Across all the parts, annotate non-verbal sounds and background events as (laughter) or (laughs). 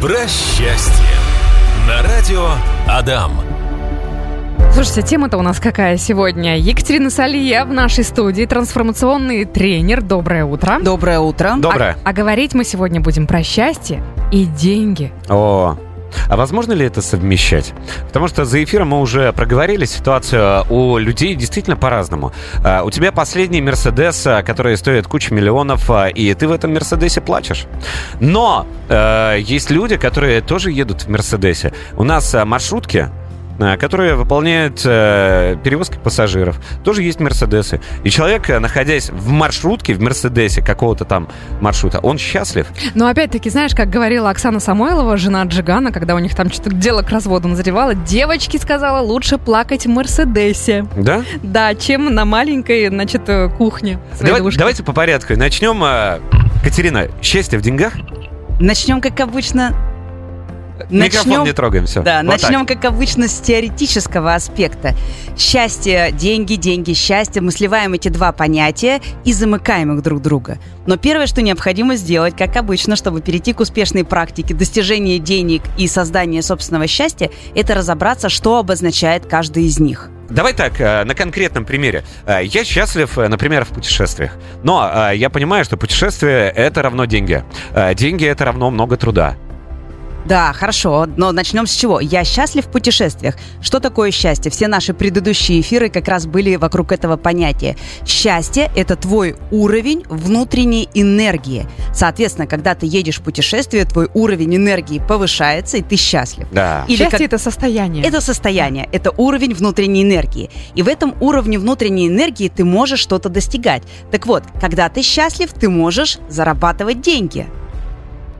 Про счастье. На радио Адам. Слушайте, тема-то у нас какая сегодня? Екатерина Салия в нашей студии, трансформационный тренер. Доброе утро. Доброе утро. Доброе. А, а говорить мы сегодня будем про счастье и деньги. О, а возможно ли это совмещать? Потому что за эфиром мы уже проговорили ситуацию у людей действительно по-разному. А, У тебя последний Мерседес, а, который стоит кучу миллионов, а, и ты в этом Мерседесе плачешь. Но э, есть люди, которые тоже едут в Мерседесе. У нас а, маршрутки, а, которые выполняют э, перевозки пассажиров. Тоже есть Мерседесы. И человек, э, находясь в маршрутке, в Мерседесе какого-то там маршрута, он счастлив. Но опять-таки, знаешь, как говорила Оксана Самойлова, жена Джигана, когда у них там что-то дело к разводу назревало, девочки сказала, лучше плакать в Мерседесе. Да? Да, чем на маленькой, значит, э, кухне. Давай- давайте по порядку. Начнем. э, Катерина, счастье в деньгах? Начнем, как обычно. Микрофон не трогаем, все. Да, начнем, как обычно, с теоретического аспекта. Счастье, деньги, деньги, счастье. Мы сливаем эти два понятия и замыкаем их друг друга. Но первое, что необходимо сделать, как обычно, чтобы перейти к успешной практике достижения денег и создания собственного счастья, это разобраться, что обозначает каждый из них. Давай так, э, на конкретном примере. Э, Я счастлив, э, например, в путешествиях. Но я понимаю, что путешествие — это равно деньги. Деньги — это равно много труда. Да, хорошо, но начнем с чего? Я счастлив в путешествиях. Что такое счастье? Все наши предыдущие эфиры как раз были вокруг этого понятия. Счастье – это твой уровень внутренней энергии. Соответственно, когда ты едешь в путешествие, твой уровень энергии повышается, и ты счастлив. Да. Или Счастье как- это состояние. Это состояние, это уровень внутренней энергии. И в этом уровне внутренней энергии ты можешь что-то достигать. Так вот, когда ты счастлив, ты можешь зарабатывать деньги.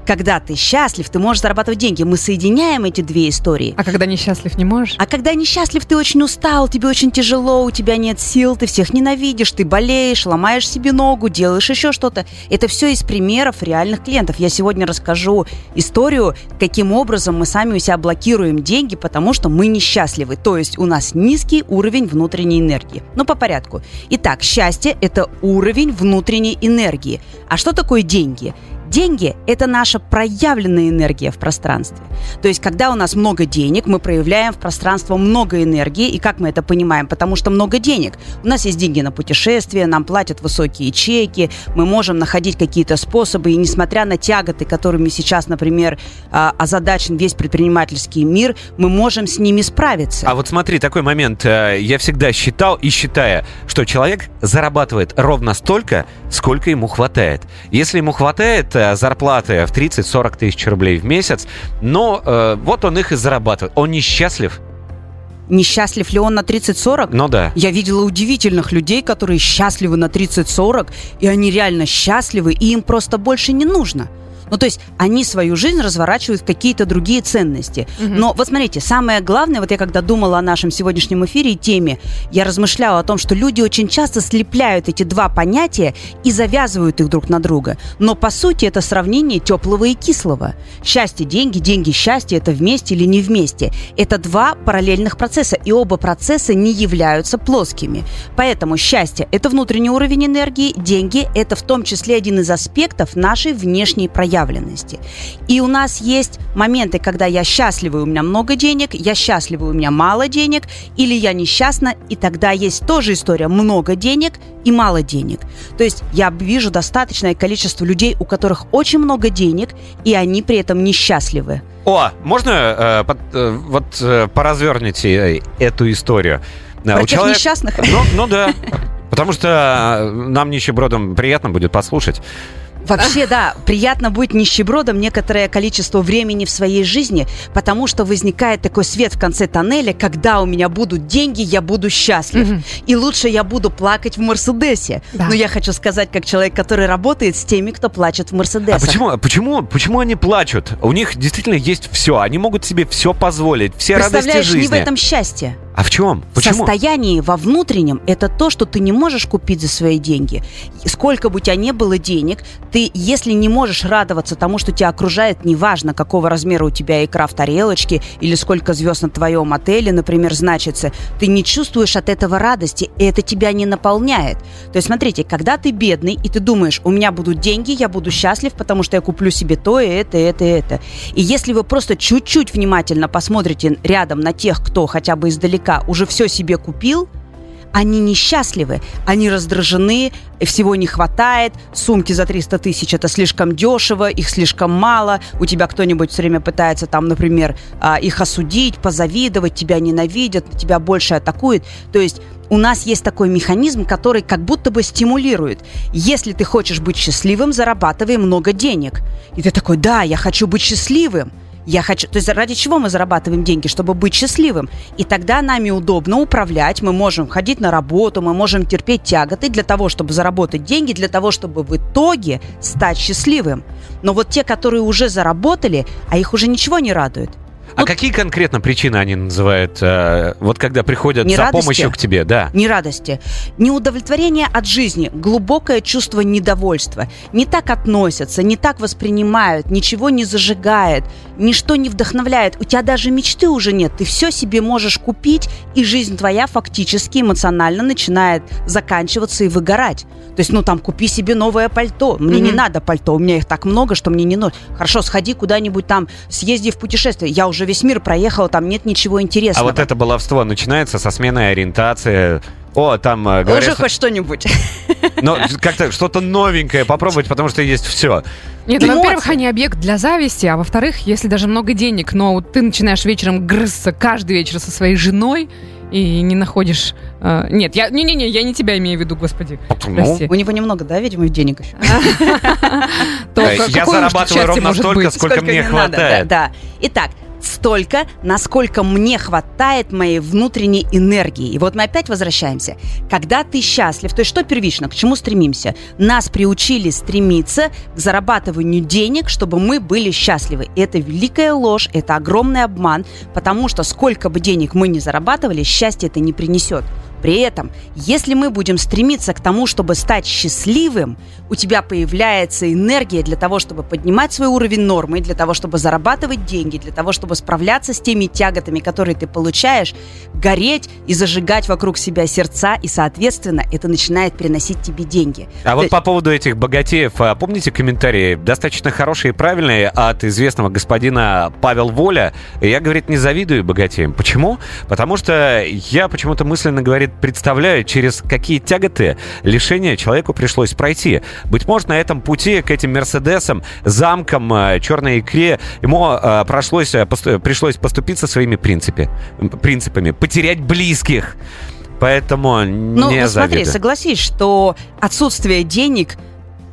Когда ты счастлив, ты можешь зарабатывать деньги. Мы соединяем эти две истории. А когда несчастлив не можешь? А когда несчастлив, ты очень устал, тебе очень тяжело, у тебя нет сил, ты всех ненавидишь, ты болеешь, ломаешь себе ногу, делаешь еще что-то. Это все из примеров реальных клиентов. Я сегодня расскажу историю, каким образом мы сами у себя блокируем деньги, потому что мы несчастливы. То есть у нас низкий уровень внутренней энергии. Но по порядку. Итак, счастье – это уровень внутренней энергии. А что такое деньги? Деньги – это наша проявленная энергия в пространстве. То есть, когда у нас много денег, мы проявляем в пространство много энергии. И как мы это понимаем? Потому что много денег. У нас есть деньги на путешествия, нам платят высокие чеки, мы можем находить какие-то способы. И несмотря на тяготы, которыми сейчас, например, а, озадачен весь предпринимательский мир, мы можем с ними справиться. А вот смотри, такой момент. э, Я всегда считал и считаю, что человек зарабатывает ровно столько, сколько ему хватает. Если ему хватает зарплаты в 30-40 тысяч рублей в месяц, но э, вот он их и зарабатывает. Он несчастлив? Несчастлив ли он на 30-40? Ну да. Я видела удивительных людей, которые счастливы на 30-40, и они реально счастливы, и им просто больше не нужно. Ну, то есть они свою жизнь разворачивают в какие-то другие ценности. Но вот смотрите, самое главное, вот я когда думала о нашем сегодняшнем эфире и теме, я размышляла о том, что люди очень часто слепляют эти два понятия и завязывают их друг на друга. Но по сути это сравнение теплого и кислого. Счастье, деньги, деньги, счастье, это вместе или не вместе. Это два параллельных процесса, и оба процесса не являются плоскими. Поэтому счастье – это внутренний уровень энергии, деньги – это в том числе один из аспектов нашей внешней проявленности. И у нас есть моменты, когда я счастлива, у меня много денег, я счастлива, у меня мало денег, или я несчастна, и тогда есть тоже история много денег и мало денег. То есть я вижу достаточное количество людей, у которых очень много денег, и они при этом несчастливы. О, можно э, под- э, вот э, поразверните э, эту историю? Про у тех человека- несчастных? Ну, ну да. Потому что э, нам нищебродам приятно будет послушать. Вообще, да, приятно быть нищебродом некоторое количество времени в своей жизни, потому что возникает такой свет в конце тоннеля, когда у меня будут деньги, я буду счастлив. Мгм. И лучше я буду плакать в Мерседесе. Да. Но я хочу сказать, как человек, который работает с теми, кто плачет в А Мерседесах. почему, почему, почему они плачут? У них действительно есть все. Они могут себе все позволить, все радости Представляешь, жизни. не в этом счастье. А в чем? Почему? Состояние во внутреннем – это то, что ты не можешь купить за свои деньги. Сколько бы у тебя не было денег, ты, если не можешь радоваться тому, что тебя окружает, неважно, какого размера у тебя икра в тарелочке или сколько звезд на твоем отеле, например, значится, ты не чувствуешь от этого радости, и это тебя не наполняет. То есть, смотрите, когда ты бедный, и ты думаешь, у меня будут деньги, я буду счастлив, потому что я куплю себе то, и это, и это, и это. И если вы просто чуть-чуть внимательно посмотрите рядом на тех, кто хотя бы издалека наверняка уже все себе купил, они несчастливы, они раздражены, всего не хватает, сумки за 300 тысяч это слишком дешево, их слишком мало, у тебя кто-нибудь все время пытается там, например, а, их осудить, позавидовать, тебя ненавидят, тебя больше атакуют. То есть у нас есть такой механизм, который как будто бы стимулирует. Если ты хочешь быть счастливым, зарабатывай много денег. И ты такой, да, я хочу быть счастливым. Я хочу... То есть ради чего мы зарабатываем деньги? Чтобы быть счастливым. И тогда нами удобно управлять, мы можем ходить на работу, мы можем терпеть тяготы для того, чтобы заработать деньги, для того, чтобы в итоге стать счастливым. Но вот те, которые уже заработали, а их уже ничего не радует – а какие конкретно причины они называют, э, вот когда приходят не за радости, помощью к тебе, да? Не радости. Неудовлетворение от жизни, глубокое чувство недовольства. Не так относятся, не так воспринимают, ничего не зажигает, ничто не вдохновляет. У тебя даже мечты уже нет. Ты все себе можешь купить, и жизнь твоя фактически эмоционально начинает заканчиваться и выгорать. То есть, ну там, купи себе новое пальто. Мне mm-hmm. не надо пальто, у меня их так много, что мне не нужно. Хорошо, сходи куда-нибудь там, съезди в путешествие. Я уже весь мир проехала, там нет ничего интересного. А вот это баловство начинается со смены ориентации. О, там э, говорят... Уже хоть что-нибудь. (laughs) Но как-то что-то новенькое попробовать, потому что есть все. Нет, ну, во-первых, они объект для зависти, а во-вторых, если даже много денег, но ты начинаешь вечером грызться каждый вечер со своей женой, и не находишь... Э, нет, я не-не-не, я не тебя имею в виду, господи. Прости. У него немного, да, видимо, денег еще? (laughs) Я зарабатываю ровно столько, сколько мне хватает. Да, Итак, столько, насколько мне хватает моей внутренней энергии. И вот мы опять возвращаемся. Когда ты счастлив, то есть что первично, к чему стремимся? Нас приучили стремиться к зарабатыванию денег, чтобы мы были счастливы. И это великая ложь, это огромный обман, потому что сколько бы денег мы ни зарабатывали, счастье это не принесет. При этом, если мы будем стремиться к тому, чтобы стать счастливым, у тебя появляется энергия для того, чтобы поднимать свой уровень нормы, для того, чтобы зарабатывать деньги, для того, чтобы справляться с теми тяготами, которые ты получаешь, гореть и зажигать вокруг себя сердца, и, соответственно, это начинает приносить тебе деньги. А То вот по поводу этих богатеев, а помните комментарии, достаточно хорошие и правильные от известного господина Павел Воля? Я, говорит, не завидую богатеям. Почему? Потому что я почему-то мысленно говорит, представляю, через какие тяготы, лишения человеку пришлось пройти. Быть может, на этом пути к этим Мерседесам, замкам, э, черной икре ему э, прошлось, э, пришлось поступиться своими принципе, принципами, потерять близких. Поэтому ну, не ну, смотри, согласись, что отсутствие денег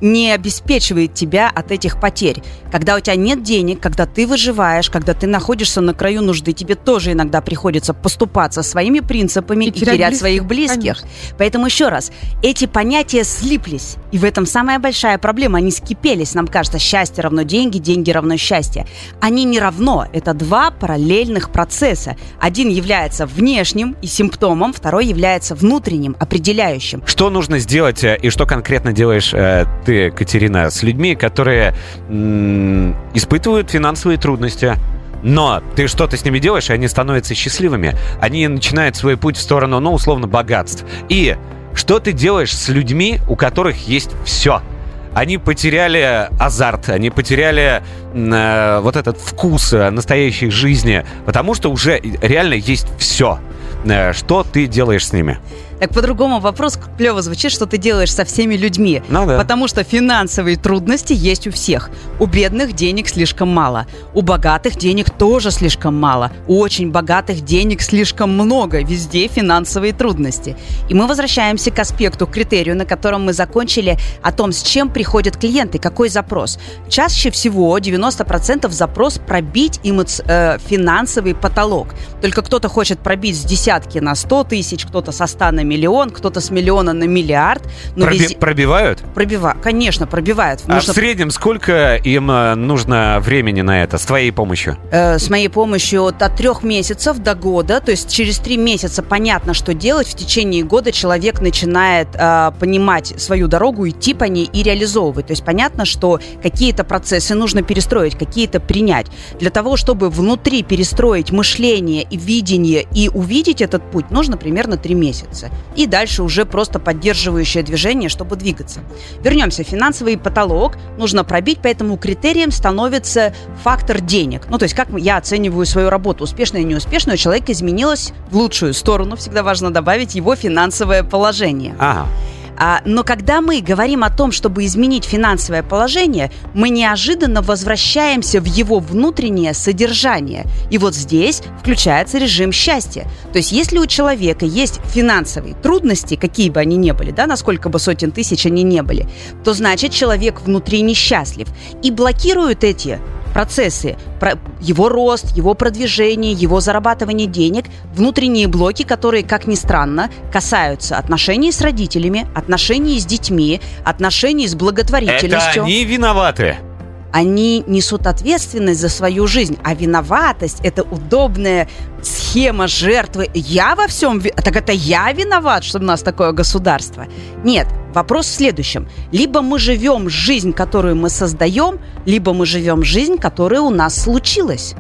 не обеспечивает тебя от этих потерь. Когда у тебя нет денег, когда ты выживаешь, когда ты находишься на краю нужды, тебе тоже иногда приходится поступаться своими принципами и, и терять, терять близких, своих близких. Конечно. Поэтому еще раз, эти понятия слиплись. И в этом самая большая проблема. Они скипелись. Нам кажется, счастье равно деньги, деньги равно счастье. Они не равно. Это два параллельных процесса. Один является внешним и симптомом, второй является внутренним, определяющим. Что нужно сделать э, и что конкретно делаешь э, ты, Катерина, с людьми, которые испытывают финансовые трудности, но ты что-то с ними делаешь, и они становятся счастливыми. Они начинают свой путь в сторону, ну, условно, богатств. И что ты делаешь с людьми, у которых есть все? Они потеряли азарт, они потеряли э, вот этот вкус э, настоящей жизни, потому что уже реально есть все. Э, что ты делаешь с ними? Так по-другому вопрос клево звучит, что ты делаешь со всеми людьми. Ну, да. Потому что финансовые трудности есть у всех. У бедных денег слишком мало. У богатых денег тоже слишком мало. У очень богатых денег слишком много. Везде финансовые трудности. И мы возвращаемся к аспекту, к критерию, на котором мы закончили о том, с чем приходят клиенты, какой запрос. Чаще всего 90% запрос пробить эмоци- э, финансовый потолок. Только кто-то хочет пробить с десятки на 100 тысяч, кто-то со 100 на миллион, кто-то с миллиона на миллиард. Но Проби- везде- Пробивают? Пробива- Конечно, пробивают. А в Нужно среднем сколько им э, нужно времени на это с твоей помощью? э, с моей помощью от, от трех месяцев до года. То есть через три месяца понятно, что делать. В течение года человек начинает э, понимать свою дорогу, идти по ней и реализовывать. То есть понятно, что какие-то процессы нужно перестроить, какие-то принять. Для того, чтобы внутри перестроить мышление и видение и увидеть этот путь, нужно примерно три месяца. И дальше уже просто поддерживающее движение, чтобы двигаться. Вернемся. Финансовый потолок нужно пробить, поэтому критерием становится фактор денег. Ну, то есть как я оцениваю свою работу, успешную и неуспешную, у человека изменилось в лучшую сторону. Всегда важно добавить его финансовое положение. Ага. А, но когда мы говорим о том, чтобы изменить финансовое положение, мы неожиданно возвращаемся в его внутреннее содержание. И вот здесь включается режим счастья. То есть если у человека есть финансовые трудности, какие бы они ни были, да, насколько бы сотен тысяч они не были, то значит человек внутри несчастлив. И блокируют эти процессы, про- его рост, его продвижение, его зарабатывание денег, внутренние блоки, которые, как ни странно, касаются отношений с родителями, отношений с детьми, отношений с Это благотворительностью. они виноваты. Они несут ответственность за свою жизнь, а виноватость – это удобная схема жертвы. Я во всем... ви- Так это я виноват, что у нас такое государство? Нет, вопрос в следующем. Либо мы живем жизнь, которую мы создаем, либо мы живем жизнь, которая у нас случилась.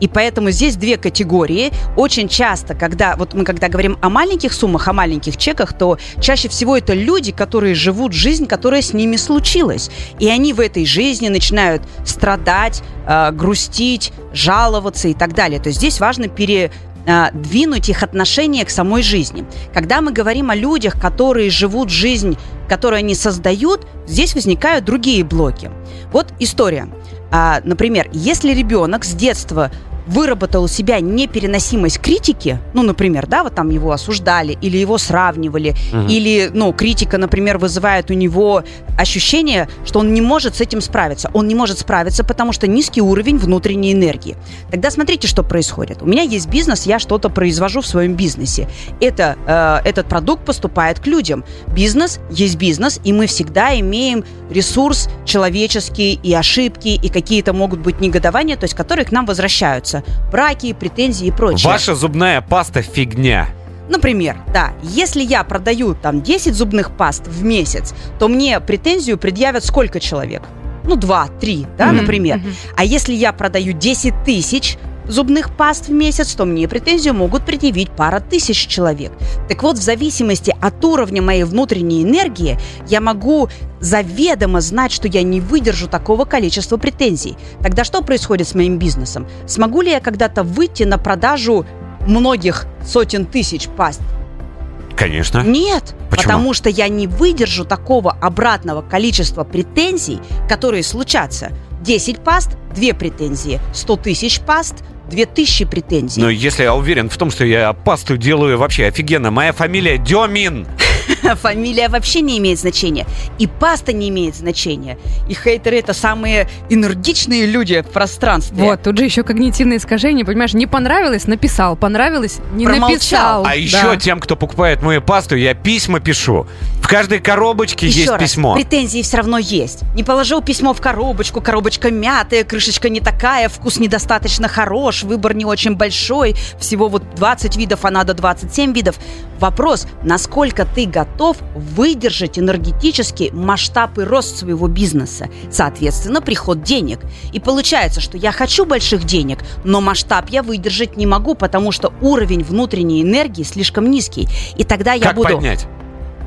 И поэтому здесь две категории. Очень часто, когда вот мы когда говорим о маленьких суммах, о маленьких чеках, то чаще всего это люди, которые живут жизнь, которая с ними случилась. И они в этой жизни начинают страдать, э, грустить, жаловаться и так далее. То есть здесь важно пере э, двинуть их отношение к самой жизни. Когда мы говорим о людях, которые живут жизнь, которую они создают, здесь возникают другие блоки. Вот история. А, например, если ребенок с детства выработал у себя непереносимость критики, ну, например, да, вот там его осуждали или его сравнивали, или, ну, критика, например, вызывает у него ощущение, что он не может с этим справиться. Он не может справиться, потому что низкий уровень внутренней энергии. Тогда смотрите, что происходит. У меня есть бизнес, я что-то произвожу в своем бизнесе. Это, э, этот продукт поступает к людям. Бизнес есть бизнес, и мы всегда имеем ресурс человеческий и ошибки, и какие-то могут быть негодования, то есть которые к нам возвращаются. Браки, претензии и прочее. Ваша зубная паста фигня. Например, да, если я продаю там 10 зубных паст в месяц, то мне претензию предъявят сколько человек? Ну, 2-3, да, Мгм, например. мгм. А если я продаю 10 тысяч зубных паст в месяц, то мне претензию могут предъявить пара тысяч человек. Так вот, в зависимости от уровня моей внутренней энергии, я могу заведомо знать, что я не выдержу такого количества претензий. Тогда что происходит с моим бизнесом? Смогу ли я когда-то выйти на продажу многих сотен тысяч паст? Конечно. Нет, Почему? потому что я не выдержу такого обратного количества претензий, которые случатся. 10 паст, 2 претензии. 100 тысяч паст, 2000 претензий. Но если я уверен в том, что я пасту делаю вообще офигенно, моя фамилия Демин. Фамилия вообще не имеет значения. И паста не имеет значения. И хейтеры это самые энергичные люди в пространстве. Вот, тут же еще когнитивные искажения, понимаешь, не понравилось, написал, понравилось, не Промолчал. написал. А Да. еще тем, кто покупает мою пасту, я письма пишу. В каждой коробочке Еще есть раз, письмо. претензии все равно есть. Не положил письмо в коробочку, коробочка мятая, крышечка не такая, вкус недостаточно хорош, выбор не очень большой, всего вот 20 видов, а надо 27 видов. Вопрос, насколько ты готов выдержать энергетический масштаб и рост своего бизнеса. Соответственно, приход денег. И получается, что я хочу больших денег, но масштаб я выдержать не могу, потому что уровень внутренней энергии слишком низкий. И тогда я как буду... поднять?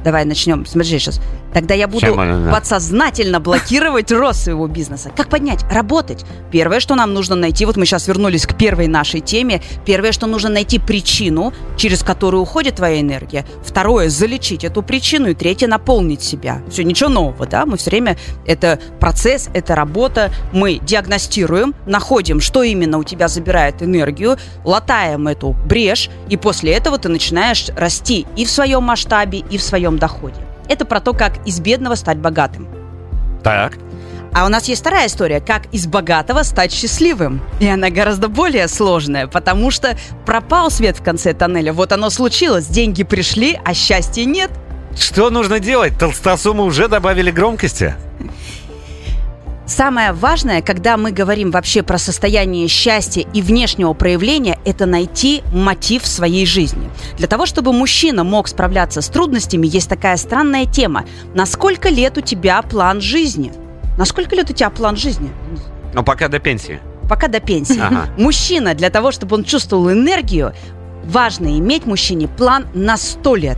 Давай начнем. Смотри сейчас. Тогда я буду подсознательно блокировать рост своего бизнеса. Как поднять? Работать. Первое, что нам нужно найти, вот мы сейчас вернулись к первой нашей теме. Первое, что нужно найти причину, через которую уходит твоя энергия. Второе, залечить эту причину. И третье, наполнить себя. Все, ничего нового, да? Мы все время, это процесс, это работа. Мы диагностируем, находим, что именно у тебя забирает энергию, латаем эту брешь, и после этого ты начинаешь расти и в своем масштабе, и в своем доходе. Это про то, как из бедного стать богатым. Так. А у нас есть вторая история, как из богатого стать счастливым. И она гораздо более сложная, потому что пропал свет в конце тоннеля. Вот оно случилось, деньги пришли, а счастья нет. Что нужно делать? Толстосумы уже добавили громкости? Самое важное, когда мы говорим вообще про состояние счастья и внешнего проявления, это найти мотив своей жизни. Для того, чтобы мужчина мог справляться с трудностями, есть такая странная тема. На сколько лет у тебя план жизни? На сколько лет у тебя план жизни? Ну, пока до пенсии. Пока до пенсии. Ага. Мужчина, для того, чтобы он чувствовал энергию, важно иметь мужчине план на 100 лет.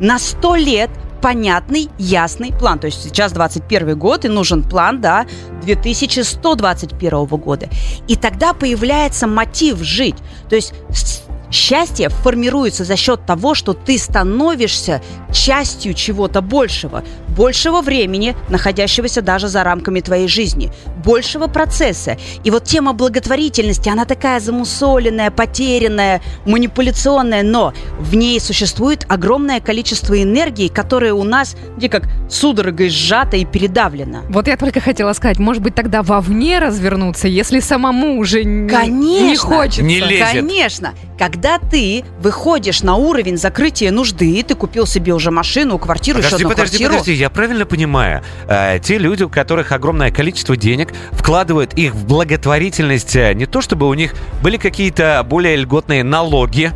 На 100 лет понятный, ясный план. То есть сейчас 21 год, и нужен план до 2121 года. И тогда появляется мотив жить. То есть счастье формируется за счет того, что ты становишься частью чего-то большего. Большего времени, находящегося даже за рамками твоей жизни. Большего процесса. И вот тема благотворительности, она такая замусоленная, потерянная, манипуляционная, но в ней существует огромное количество энергии, которая у нас где как судорогой сжата и передавлена. Вот я только хотела сказать, может быть, тогда вовне развернуться, если самому уже не, Конечно. не хочется. Не лезет. Конечно. Когда ты выходишь на уровень закрытия нужды, ты купил себе уже машину, квартиру, еще Подожди, одну подожди, квартиру. подожди, я правильно понимаю? Э, те люди, у которых огромное количество денег, вкладывают их в благотворительность э, не то, чтобы у них были какие-то более льготные налоги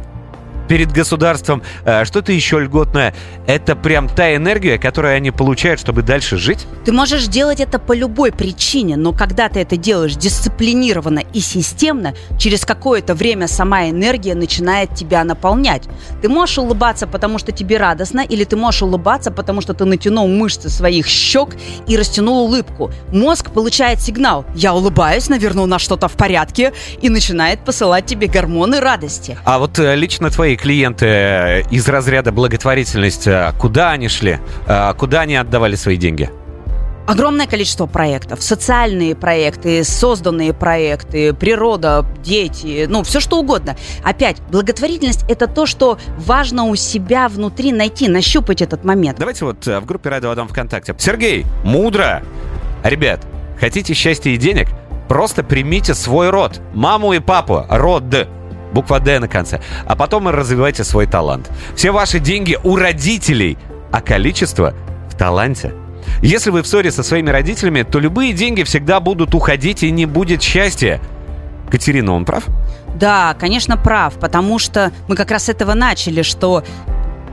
перед государством, э, что-то еще льготное. Это прям та энергия, которую они получают, чтобы дальше жить? Ты можешь делать это по любой причине, но когда ты это делаешь дисциплинированно и системно, через какое-то время сама энергия начинает тебя наполнять. Ты можешь улыбаться, потому что тебе радостно, или ты можешь улыбаться, потому что ты натянул мышцы своих щек и растянул улыбку. Мозг получает сигнал «я улыбаюсь, наверное, у нас что-то в порядке», и начинает посылать тебе гормоны радости. А вот э, лично твои клиенты э, из разряда благотворительность, э, куда они шли? Э, Куда они отдавали свои деньги? Огромное количество проектов, социальные проекты, созданные проекты, природа, дети, ну, все что угодно. Опять, благотворительность – это то, что важно у себя внутри найти, нащупать этот момент. Давайте вот в группе Радио Адам ВКонтакте. Сергей, мудро! Ребят, хотите счастья и денег? Просто примите свой род. Маму и папу. Род. Буква «Д» на конце. А потом развивайте свой талант. Все ваши деньги у родителей, а количество в таланте. Если вы в ссоре со своими родителями, то любые деньги всегда будут уходить и не будет счастья. Катерина, он прав? Да, конечно, прав, потому что мы как раз с этого начали, что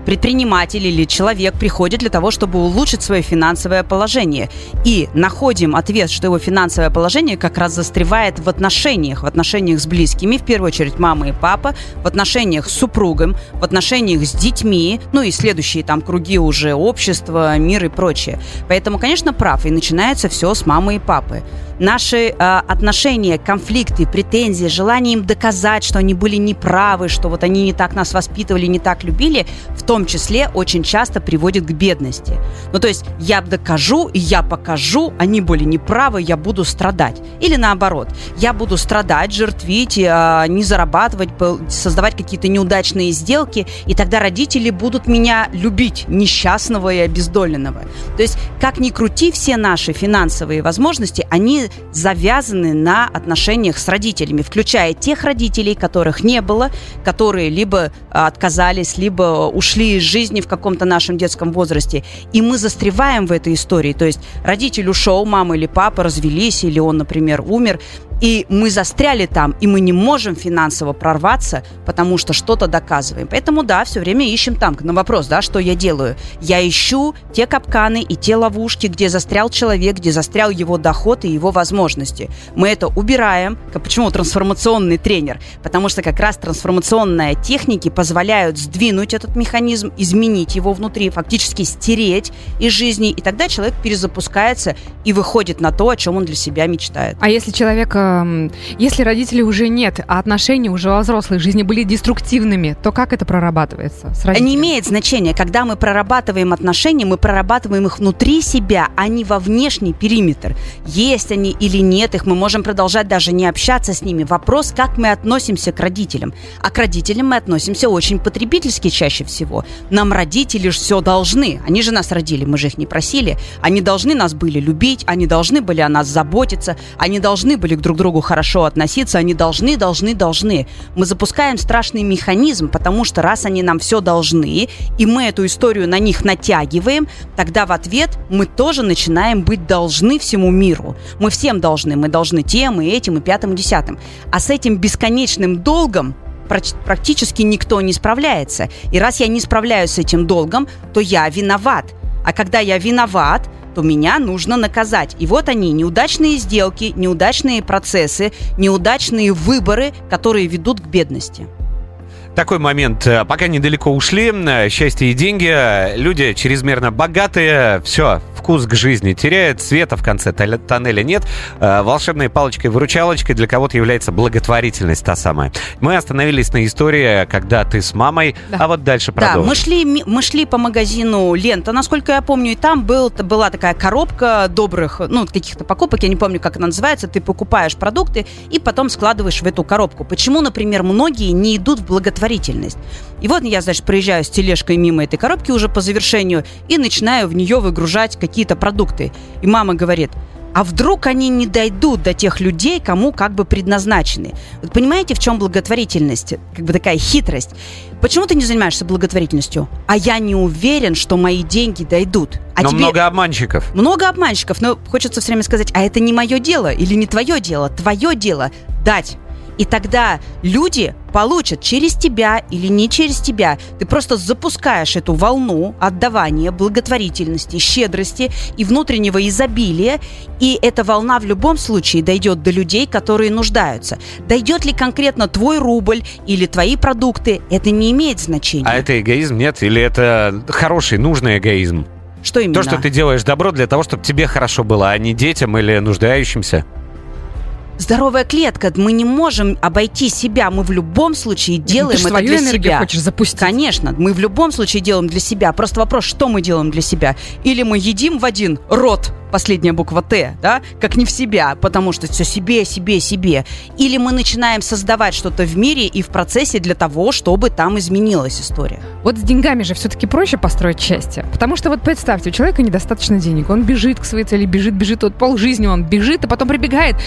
предприниматель или человек приходит для того, чтобы улучшить свое финансовое положение. И находим ответ, что его финансовое положение как раз застревает в отношениях, в отношениях с близкими, в первую очередь мама и папа, в отношениях с супругом, в отношениях с детьми, ну и следующие там круги уже общества, мир и прочее. Поэтому, конечно, прав, и начинается все с мамы и папы. Наши э, отношения, конфликты, претензии, желание им доказать, что они были неправы, что вот они не так нас воспитывали, не так любили, в том числе очень часто приводит к бедности. Ну, то есть я докажу, я покажу, они были неправы, я буду страдать. Или наоборот, я буду страдать, жертвить, э, не зарабатывать, создавать какие-то неудачные сделки, и тогда родители будут меня любить, несчастного и обездоленного. То есть, как ни крути, все наши финансовые возможности, они завязаны на отношениях с родителями, включая тех родителей, которых не было, которые либо а, отказались, либо ушли из жизни в каком-то нашем детском возрасте. И мы застреваем в этой истории. То есть родитель ушел, мама или папа развелись, или он, например, умер. И мы застряли там, и мы не можем финансово прорваться, потому что что-то доказываем. Поэтому, да, все время ищем там. На вопрос, да, что я делаю? Я ищу те капканы и те ловушки, где застрял человек, где застрял его доход и его возможности. Мы это убираем. Почему трансформационный тренер? Потому что как раз трансформационные техники позволяют сдвинуть этот механизм, изменить его внутри, фактически стереть из жизни, и тогда человек перезапускается и выходит на то, о чем он для себя мечтает. А если человек э, эм, если родителей уже нет, а отношения уже во взрослой жизни были деструктивными, то как это прорабатывается с родителями? Не имеет значения. Когда мы прорабатываем отношения, мы прорабатываем их внутри себя, а не во внешний периметр. Есть они или нет их, мы можем продолжать даже не общаться с ними. Вопрос, как мы относимся к родителям. А к родителям мы относимся очень потребительски чаще всего. Нам родители же все должны. Они же нас родили, мы же их не просили. Они должны нас были любить, они должны были о нас заботиться, они должны были друг к другу хорошо относиться, они должны, должны, должны. Мы запускаем страшный механизм, потому что раз они нам все должны, и мы эту историю на них натягиваем, тогда в ответ мы тоже начинаем быть должны всему миру. Мы всем должны. Мы должны тем, и этим, и пятым, и десятым. А с этим бесконечным долгом практически никто не справляется. И раз я не справляюсь с этим долгом, то я виноват. А когда я виноват, то меня нужно наказать. И вот они, неудачные сделки, неудачные процессы, неудачные выборы, которые ведут к бедности. Такой момент. Э, пока недалеко ушли, э, счастье и деньги, люди чрезмерно богатые, все, вкус к жизни теряет, света в конце тоннеля нет. Э, волшебной палочкой-выручалочкой для кого-то является благотворительность та самая. Мы остановились на истории, когда ты с мамой, да. а вот дальше продолжим. Да, мы шли, мы шли по магазину «Лента», насколько я помню, и там был, была такая коробка добрых, ну, каких-то покупок, я не помню, как она называется, ты покупаешь продукты и потом складываешь в эту коробку. Почему, например, многие не идут в благотворительность благотворительность. И вот я, значит, проезжаю с тележкой мимо этой коробки уже по завершению и начинаю в нее выгружать какие-то продукты. И мама говорит, а вдруг они не дойдут до тех людей, кому как бы предназначены. Вот понимаете, в чем благотворительность? Как бы такая хитрость. Почему ты не занимаешься благотворительностью? А я не уверен, что мои деньги дойдут. А но тебе... много обманщиков. Много обманщиков, но хочется все время сказать, а это не мое дело или не твое дело. Твое дело дать и тогда люди получат через тебя или не через тебя. Ты просто запускаешь эту волну отдавания, благотворительности, щедрости и внутреннего изобилия, и эта волна в любом случае дойдет до людей, которые нуждаются. Дойдет ли конкретно твой рубль или твои продукты, это не имеет значения. А это эгоизм, нет? Или это хороший, нужный эгоизм? Что именно? То, что ты делаешь добро для того, чтобы тебе хорошо было, а не детям или нуждающимся здоровая клетка. Мы не можем обойти себя. Мы в любом случае делаем Ты это свою для энергию себя. хочешь запустить? Конечно, мы в любом случае делаем для себя. Просто вопрос, что мы делаем для себя? Или мы едим в один рот, последняя буква Т, да, как не в себя, потому что все себе, себе, себе. Или мы начинаем создавать что-то в мире и в процессе для того, чтобы там изменилась история. Вот с деньгами же все-таки проще построить счастье. Потому что вот представьте, у человека недостаточно денег. Он бежит к своей цели, бежит, бежит, вот полжизни он бежит, а потом прибегает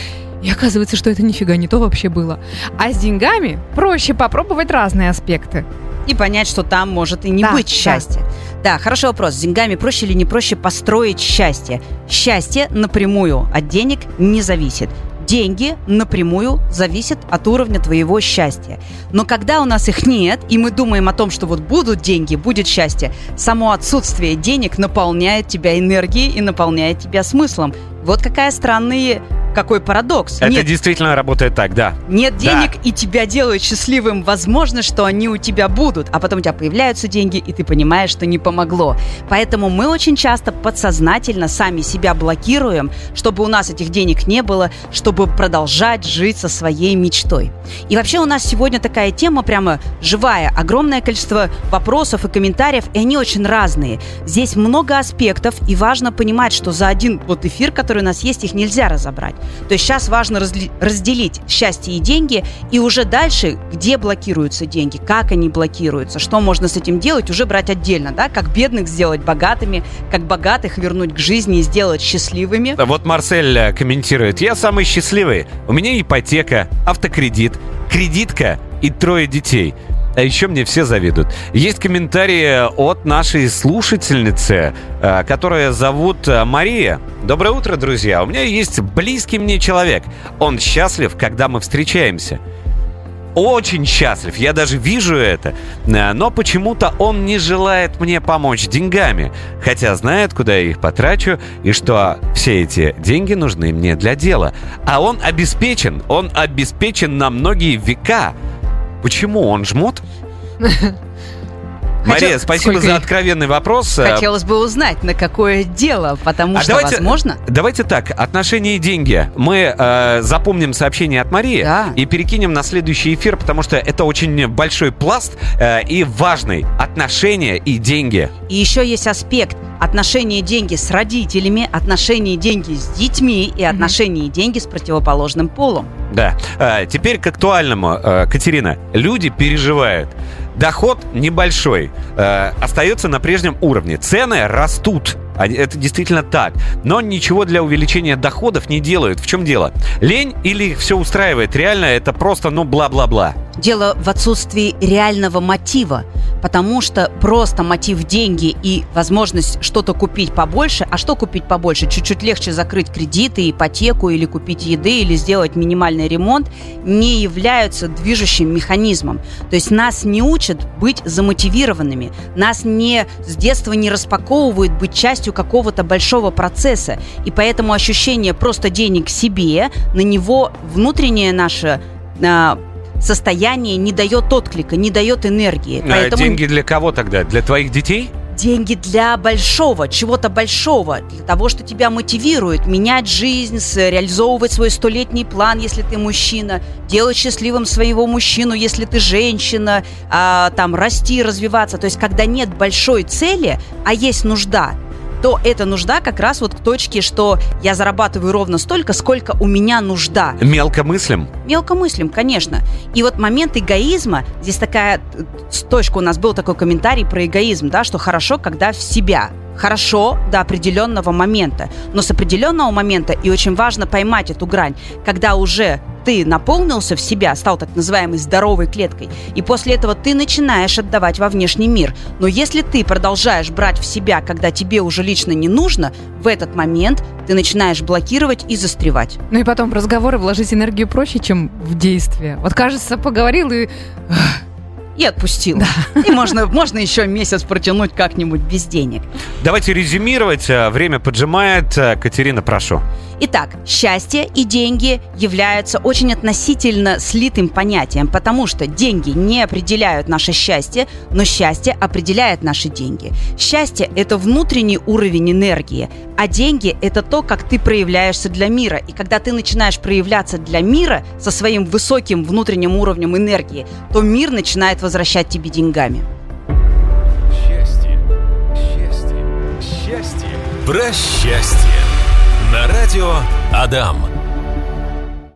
и оказывается, что это нифига не то вообще было. А с деньгами проще попробовать разные аспекты. И понять, что там может и не Да, быть да. счастья. Да. хороший вопрос. С деньгами проще или не проще построить счастье? Счастье напрямую от денег не зависит. Деньги напрямую зависят от уровня твоего счастья. Но когда у нас их нет, и мы думаем о том, что вот будут деньги, будет счастье, само отсутствие денег наполняет тебя энергией и наполняет тебя смыслом. Вот какая странный, какой парадокс. Это нет действительно работает так, да. нет Да. денег, и тебя делают счастливым. Возможно, что они у тебя будут, а потом у тебя появляются деньги, и ты понимаешь, что не помогло. Поэтому мы очень часто подсознательно сами себя блокируем, чтобы у нас этих денег не было, чтобы продолжать жить со своей мечтой. И вообще у нас сегодня такая тема прямо живая, огромное количество вопросов и комментариев, и они очень разные. Здесь много аспектов, и важно понимать, что за один вот эфир, который у нас есть, их нельзя разобрать. То есть сейчас важно разделить счастье и деньги, и уже дальше, где блокируются деньги, как они блокируются, что можно с этим делать, уже брать отдельно, да, как бедных сделать богатыми, как богатых вернуть к жизни и сделать счастливыми. Вот Марсель э, комментирует. Я самый счастливый. У меня ипотека, автокредит, кредитка и трое детей. А еще мне все завидуют. Есть комментарии от нашей слушательницы, э, которая зовут э, Мария. Доброе утро, друзья. У меня есть близкий мне человек. Он счастлив, когда мы встречаемся. Очень счастлив, я даже вижу это. Э, Но почему-то он не желает мне помочь деньгами, хотя знает, куда я их потрачу, и что все эти деньги нужны мне для дела. А он обеспечен, он обеспечен на многие века. Почему он жмот? (laughs) Мария, Хотел- спасибо сколько за откровенный вопрос. Хотелось бы узнать, на какое дело, потому А что, давайте, возможно... давайте так, отношения и деньги. Мы э, запомним сообщение от Марии Да. и перекинем на следующий эфир, потому что это очень большой пласт э, и важный. Отношения и деньги. И еще есть аспект отношения и деньги с родителями, отношения и деньги с детьми и отношения и деньги с противоположным полом. Да. Э, теперь к актуальному, э, Катерина. Люди переживают. Доход небольшой, э, остается на прежнем уровне. Цены растут. Это действительно так. Но ничего для увеличения доходов не делают. В чем дело? Лень или их все устраивает? Реально это просто, ну, бла-бла-бла. Дело в отсутствии реального мотива, потому что просто мотив деньги и возможность что-то купить побольше, а что купить побольше? Чуть-чуть легче закрыть кредиты, ипотеку или купить еды, или сделать минимальный ремонт, не являются движущим механизмом. То есть нас не учат быть замотивированными, нас не с детства не распаковывают быть частью какого-то большого процесса, и поэтому ощущение просто денег себе, на него внутреннее наше а, состояние не дает отклика, не дает энергии. Э, Поэтому Деньги для кого тогда? Для твоих детей? деньги для большого, чего-то большого, для того, что тебя мотивирует менять жизнь, реализовывать свой столетний план, если ты мужчина, делать счастливым своего мужчину, если ты женщина, а, там расти, развиваться. То есть, когда нет большой цели, а есть нужда, то эта нужда как раз вот к точке, что я зарабатываю ровно столько, сколько у меня нужда. Мелко мыслим? Мелко мыслим, конечно. И вот момент эгоизма, здесь такая э, точка, у нас был такой комментарий про эгоизм, да, что хорошо, когда в себя. Хорошо до определенного момента. Но с определенного момента, и очень важно поймать эту грань, когда уже ты наполнился в себя, стал так называемой здоровой клеткой, и после этого ты начинаешь отдавать во внешний мир. Но если ты продолжаешь брать в себя, когда тебе уже лично не нужно, в этот момент ты начинаешь блокировать и застревать. Ну и потом в разговоры вложить энергию проще, чем в действие. Вот кажется, поговорил и... и отпустил. И можно, можно еще месяц протянуть как-нибудь без денег. Давайте резюмировать. Время поджимает. Катерина, прошу. Итак, счастье и деньги являются очень относительно слитым понятием, потому что деньги не определяют наше счастье, но счастье определяет наши деньги. Счастье – это внутренний уровень энергии, а деньги – это то, как ты проявляешься для мира. И когда ты начинаешь проявляться для мира со своим высоким внутренним уровнем энергии, то мир начинает возвращать тебе деньгами. Счастье. Счастье. Счастье. Про счастье. На радио Адам.